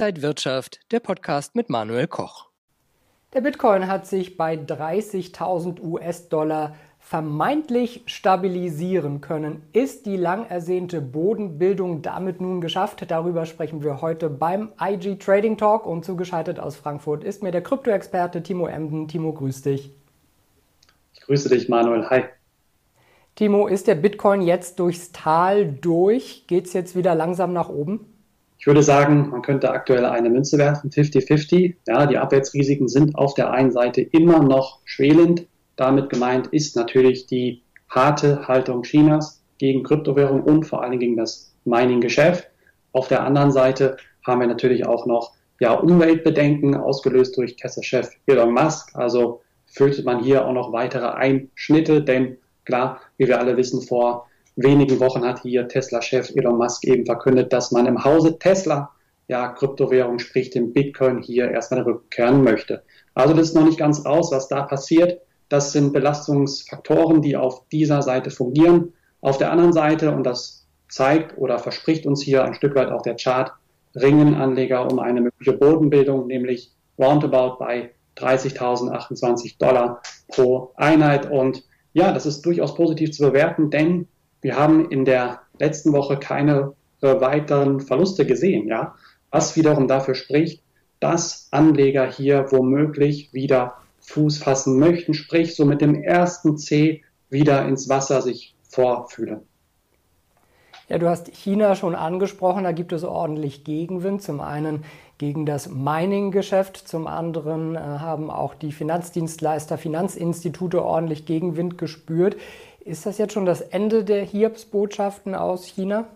Inside Wirtschaft, der Podcast mit Manuel Koch. Der Bitcoin hat sich bei 30.000 US-Dollar vermeintlich stabilisieren können. Ist die lang ersehnte Bodenbildung damit nun geschafft? Darüber sprechen wir heute beim IG Trading Talk und zugeschaltet aus Frankfurt ist mir der Krypto-Experte Timo Emden. Timo, grüß dich. Ich grüße dich, Manuel. Hi. Timo, ist der Bitcoin jetzt durchs Tal durch? Geht es jetzt wieder langsam nach oben? Ich würde sagen, man könnte aktuell eine Münze werfen, 50-50. Ja, die Abwärtsrisiken sind auf der einen Seite immer noch schwelend. Damit gemeint ist natürlich die harte Haltung Chinas gegen Kryptowährung und vor allen Dingen gegen das Mining-Geschäft. Auf der anderen Seite haben wir natürlich auch noch ja, Umweltbedenken ausgelöst durch Tesla-Chef Elon Musk. Also fürchtet man hier auch noch weitere Einschnitte, denn klar, wie wir alle wissen, vor wenigen Wochen hat hier Tesla-Chef Elon Musk eben verkündet, dass man im Hause Tesla ja Kryptowährung, sprich dem Bitcoin hier erstmal rückkehren möchte. Also das ist noch nicht ganz raus, was da passiert. Das sind Belastungsfaktoren, die auf dieser Seite fungieren. Auf der anderen Seite, und das zeigt oder verspricht uns hier ein Stück weit auch der Chart, ringen Anleger um eine mögliche Bodenbildung, nämlich roundabout bei 30.028 Dollar pro Einheit. Und ja, das ist durchaus positiv zu bewerten, denn wir haben in der letzten Woche keine weiteren Verluste gesehen, ja, was wiederum dafür spricht, dass Anleger hier womöglich wieder Fuß fassen möchten, sprich so mit dem ersten C wieder ins Wasser sich vorfühlen. Ja, du hast China schon angesprochen, da gibt es ordentlich Gegenwind. Zum einen gegen das Mining-Geschäft, zum anderen äh, haben auch die Finanzdienstleister, Finanzinstitute ordentlich Gegenwind gespürt. Ist das jetzt schon das Ende der Hiobsbotschaften aus China?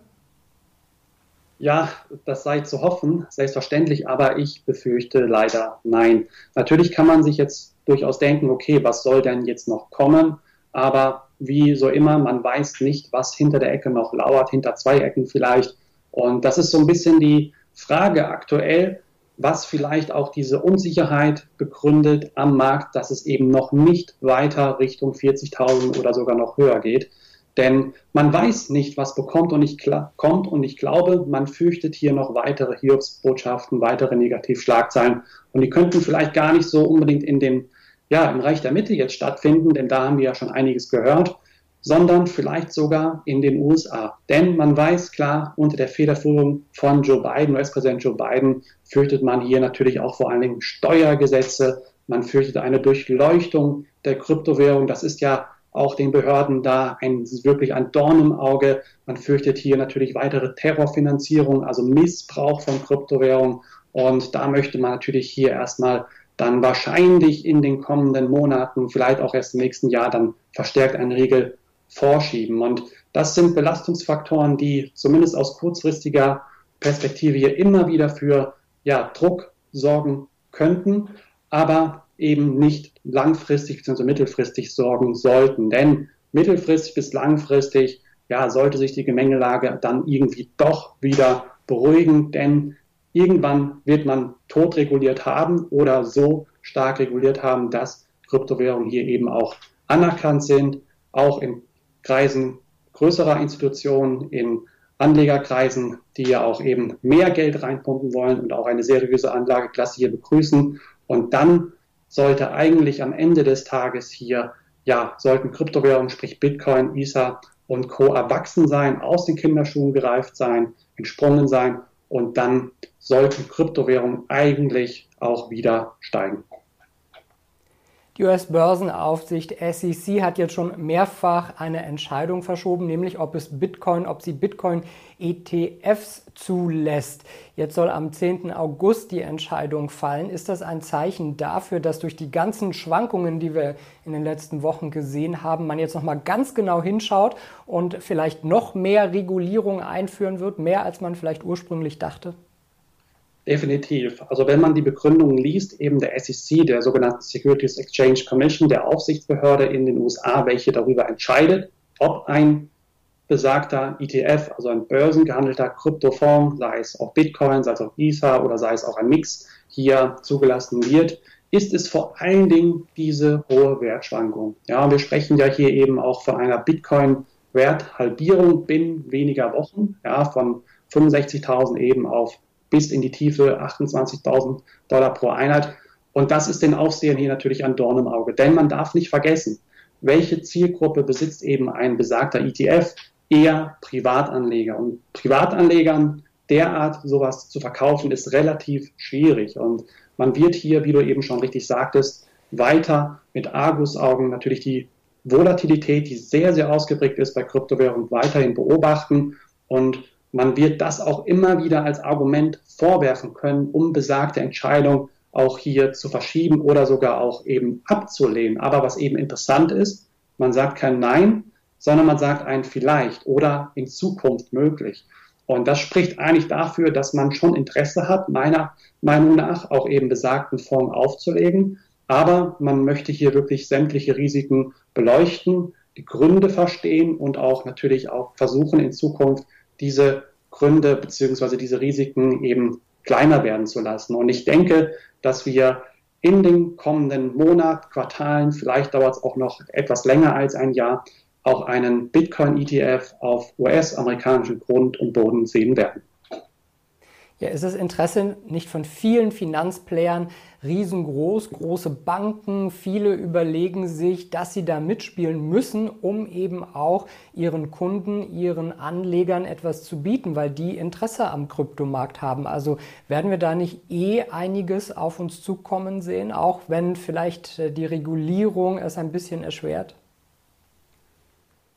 Ja, das sei zu hoffen, selbstverständlich, aber ich befürchte leider nein. Natürlich kann man sich jetzt durchaus denken, okay, was soll denn jetzt noch kommen? Aber wie so immer, man weiß nicht, was hinter der Ecke noch lauert, hinter zwei Ecken vielleicht. Und das ist so ein bisschen die Frage aktuell, was vielleicht auch diese Unsicherheit begründet am Markt, dass es eben noch nicht weiter Richtung 40.000 oder sogar noch höher geht. Denn man weiß nicht, was bekommt und nicht kommt und ich glaube, man fürchtet hier noch weitere Hiobsbotschaften, weitere Negativschlagzeilen und die könnten vielleicht gar nicht so unbedingt in den, ja, im Reich der Mitte jetzt stattfinden, denn da haben wir ja schon einiges gehört sondern vielleicht sogar in den USA. Denn man weiß klar, unter der Federführung von Joe Biden, US-Präsident Joe Biden, fürchtet man hier natürlich auch vor allen Dingen Steuergesetze. Man fürchtet eine Durchleuchtung der Kryptowährung. Das ist ja auch den Behörden da ein, wirklich ein Dorn im Auge. Man fürchtet hier natürlich weitere Terrorfinanzierung, also Missbrauch von Kryptowährung. Und da möchte man natürlich hier erstmal dann wahrscheinlich in den kommenden Monaten, vielleicht auch erst im nächsten Jahr, dann verstärkt einen Riegel vorschieben. Und das sind Belastungsfaktoren, die zumindest aus kurzfristiger Perspektive hier immer wieder für ja, Druck sorgen könnten, aber eben nicht langfristig bzw. mittelfristig sorgen sollten. Denn mittelfristig bis langfristig ja, sollte sich die Gemengelage dann irgendwie doch wieder beruhigen, denn irgendwann wird man tot reguliert haben oder so stark reguliert haben, dass Kryptowährungen hier eben auch anerkannt sind, auch in Kreisen größerer Institutionen, in Anlegerkreisen, die ja auch eben mehr Geld reinpumpen wollen und auch eine seriöse Anlageklasse hier begrüßen. Und dann sollte eigentlich am Ende des Tages hier, ja, sollten Kryptowährungen, sprich Bitcoin, Ether und Co. erwachsen sein, aus den Kinderschuhen gereift sein, entsprungen sein und dann sollten Kryptowährungen eigentlich auch wieder steigen. Die US-Börsenaufsicht SEC hat jetzt schon mehrfach eine Entscheidung verschoben, nämlich ob es Bitcoin, ob sie Bitcoin-ETFs zulässt. Jetzt soll am 10. August die Entscheidung fallen. Ist das ein Zeichen dafür, dass durch die ganzen Schwankungen, die wir in den letzten Wochen gesehen haben, man jetzt nochmal ganz genau hinschaut und vielleicht noch mehr Regulierung einführen wird, mehr als man vielleicht ursprünglich dachte? Definitiv. Also wenn man die Begründungen liest, eben der SEC, der sogenannten Securities Exchange Commission, der Aufsichtsbehörde in den USA, welche darüber entscheidet, ob ein besagter ETF, also ein börsengehandelter Kryptofonds, sei es auch Bitcoin, sei es auch Ether oder sei es auch ein Mix, hier zugelassen wird, ist es vor allen Dingen diese hohe Wertschwankung. Ja, wir sprechen ja hier eben auch von einer Bitcoin-Werthalbierung binnen weniger Wochen, ja, von 65.000 eben auf bis in die Tiefe 28.000 Dollar pro Einheit. Und das ist den Aufsehern hier natürlich ein Dorn im Auge. Denn man darf nicht vergessen, welche Zielgruppe besitzt eben ein besagter ETF? Eher Privatanleger. Und Privatanlegern derart sowas zu verkaufen, ist relativ schwierig. Und man wird hier, wie du eben schon richtig sagtest, weiter mit Argusaugen natürlich die Volatilität, die sehr, sehr ausgeprägt ist bei Kryptowährungen, weiterhin beobachten. Und man wird das auch immer wieder als Argument vorwerfen können, um besagte Entscheidung auch hier zu verschieben oder sogar auch eben abzulehnen. Aber was eben interessant ist, man sagt kein Nein, sondern man sagt ein vielleicht oder in Zukunft möglich. Und das spricht eigentlich dafür, dass man schon Interesse hat, meiner Meinung nach auch eben besagten Fonds aufzulegen. Aber man möchte hier wirklich sämtliche Risiken beleuchten, die Gründe verstehen und auch natürlich auch versuchen in Zukunft diese Gründe beziehungsweise diese Risiken eben kleiner werden zu lassen. Und ich denke, dass wir in den kommenden Monat, Quartalen, vielleicht dauert es auch noch etwas länger als ein Jahr, auch einen Bitcoin-ETF auf US-amerikanischen Grund und Boden sehen werden. Ja, ist das Interesse nicht von vielen Finanzplayern riesengroß, große Banken, viele überlegen sich, dass sie da mitspielen müssen, um eben auch ihren Kunden, ihren Anlegern etwas zu bieten, weil die Interesse am Kryptomarkt haben. Also werden wir da nicht eh einiges auf uns zukommen sehen, auch wenn vielleicht äh, die Regulierung es ein bisschen erschwert?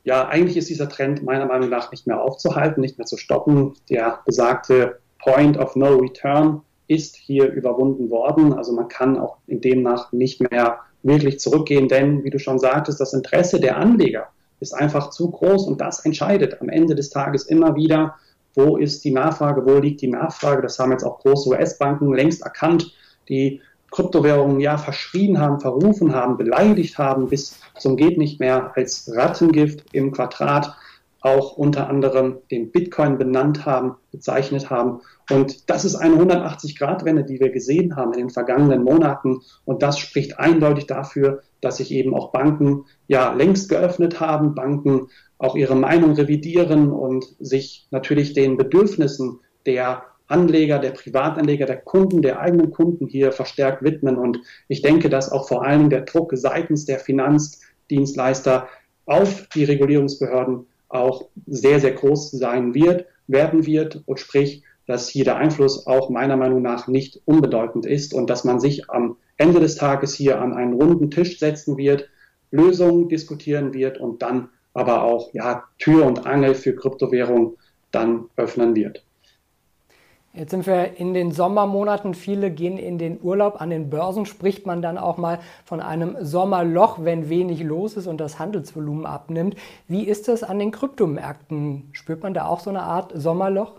Ja, eigentlich ist dieser Trend meiner Meinung nach nicht mehr aufzuhalten, nicht mehr zu stoppen. Der besagte Point of No Return ist hier überwunden worden. Also man kann auch in demnach nicht mehr wirklich zurückgehen, denn wie du schon sagtest, das Interesse der Anleger ist einfach zu groß und das entscheidet am Ende des Tages immer wieder, wo ist die Nachfrage, wo liegt die Nachfrage. Das haben jetzt auch große US-Banken längst erkannt, die Kryptowährungen ja verschrien haben, verrufen haben, beleidigt haben, bis zum geht nicht mehr als Rattengift im Quadrat auch unter anderem den Bitcoin benannt haben, bezeichnet haben. Und das ist eine 180-Grad-Wende, die wir gesehen haben in den vergangenen Monaten. Und das spricht eindeutig dafür, dass sich eben auch Banken ja längst geöffnet haben, Banken auch ihre Meinung revidieren und sich natürlich den Bedürfnissen der Anleger, der Privatanleger, der Kunden, der eigenen Kunden hier verstärkt widmen. Und ich denke, dass auch vor allem der Druck seitens der Finanzdienstleister auf die Regulierungsbehörden auch sehr, sehr groß sein wird, werden wird und sprich, dass hier der Einfluss auch meiner Meinung nach nicht unbedeutend ist und dass man sich am Ende des Tages hier an einen runden Tisch setzen wird, Lösungen diskutieren wird und dann aber auch ja, Tür und Angel für Kryptowährung dann öffnen wird. Jetzt sind wir in den Sommermonaten, viele gehen in den Urlaub. An den Börsen spricht man dann auch mal von einem Sommerloch, wenn wenig los ist und das Handelsvolumen abnimmt. Wie ist das an den Kryptomärkten? Spürt man da auch so eine Art Sommerloch?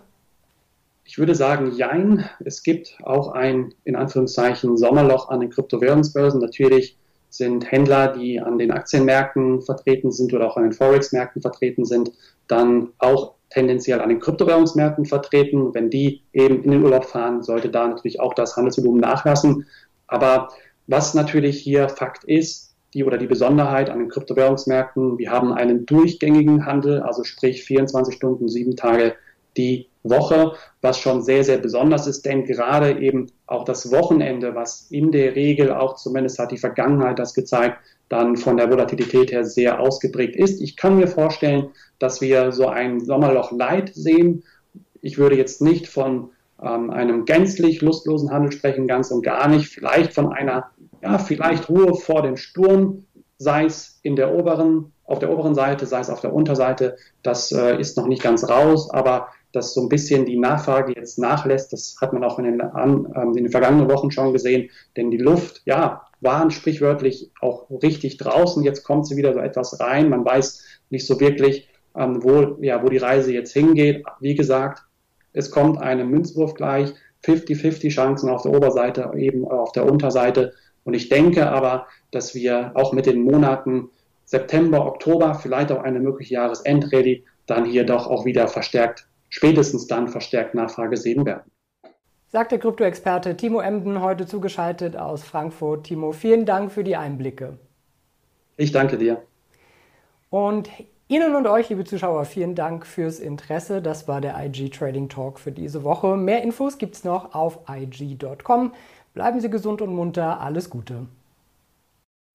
Ich würde sagen, jein. Es gibt auch ein, in Anführungszeichen, Sommerloch an den Kryptowährungsbörsen. Natürlich sind Händler, die an den Aktienmärkten vertreten sind oder auch an den Forex-Märkten vertreten sind, dann auch tendenziell an den Kryptowährungsmärkten vertreten. Wenn die eben in den Urlaub fahren, sollte da natürlich auch das Handelsvolumen nachlassen. Aber was natürlich hier Fakt ist, die oder die Besonderheit an den Kryptowährungsmärkten, wir haben einen durchgängigen Handel, also sprich 24 Stunden, sieben Tage die Woche, was schon sehr, sehr besonders ist, denn gerade eben auch das Wochenende, was in der Regel auch zumindest hat die Vergangenheit das gezeigt, dann von der Volatilität her sehr ausgeprägt ist. Ich kann mir vorstellen, dass wir so ein Sommerloch Light sehen. Ich würde jetzt nicht von ähm, einem gänzlich lustlosen Handel sprechen, ganz und gar nicht. Vielleicht von einer, ja, vielleicht Ruhe vor dem Sturm, sei es in der oberen, auf der oberen Seite, sei es auf der Unterseite. Das äh, ist noch nicht ganz raus, aber dass so ein bisschen die Nachfrage jetzt nachlässt, das hat man auch in den, ähm, in den vergangenen Wochen schon gesehen, denn die Luft, ja, waren sprichwörtlich auch richtig draußen. Jetzt kommt sie wieder so etwas rein. Man weiß nicht so wirklich, ähm, wo, ja, wo die Reise jetzt hingeht. Wie gesagt, es kommt eine Münzwurf gleich, 50-50 Chancen auf der Oberseite, eben auf der Unterseite. Und ich denke aber, dass wir auch mit den Monaten September, Oktober, vielleicht auch eine mögliche Jahresendrallye, dann hier doch auch wieder verstärkt, spätestens dann verstärkt Nachfrage sehen werden. Sagt der Krypto-Experte Timo Emden heute zugeschaltet aus Frankfurt. Timo, vielen Dank für die Einblicke. Ich danke dir. Und Ihnen und euch, liebe Zuschauer, vielen Dank fürs Interesse. Das war der IG Trading Talk für diese Woche. Mehr Infos gibt es noch auf IG.com. Bleiben Sie gesund und munter. Alles Gute.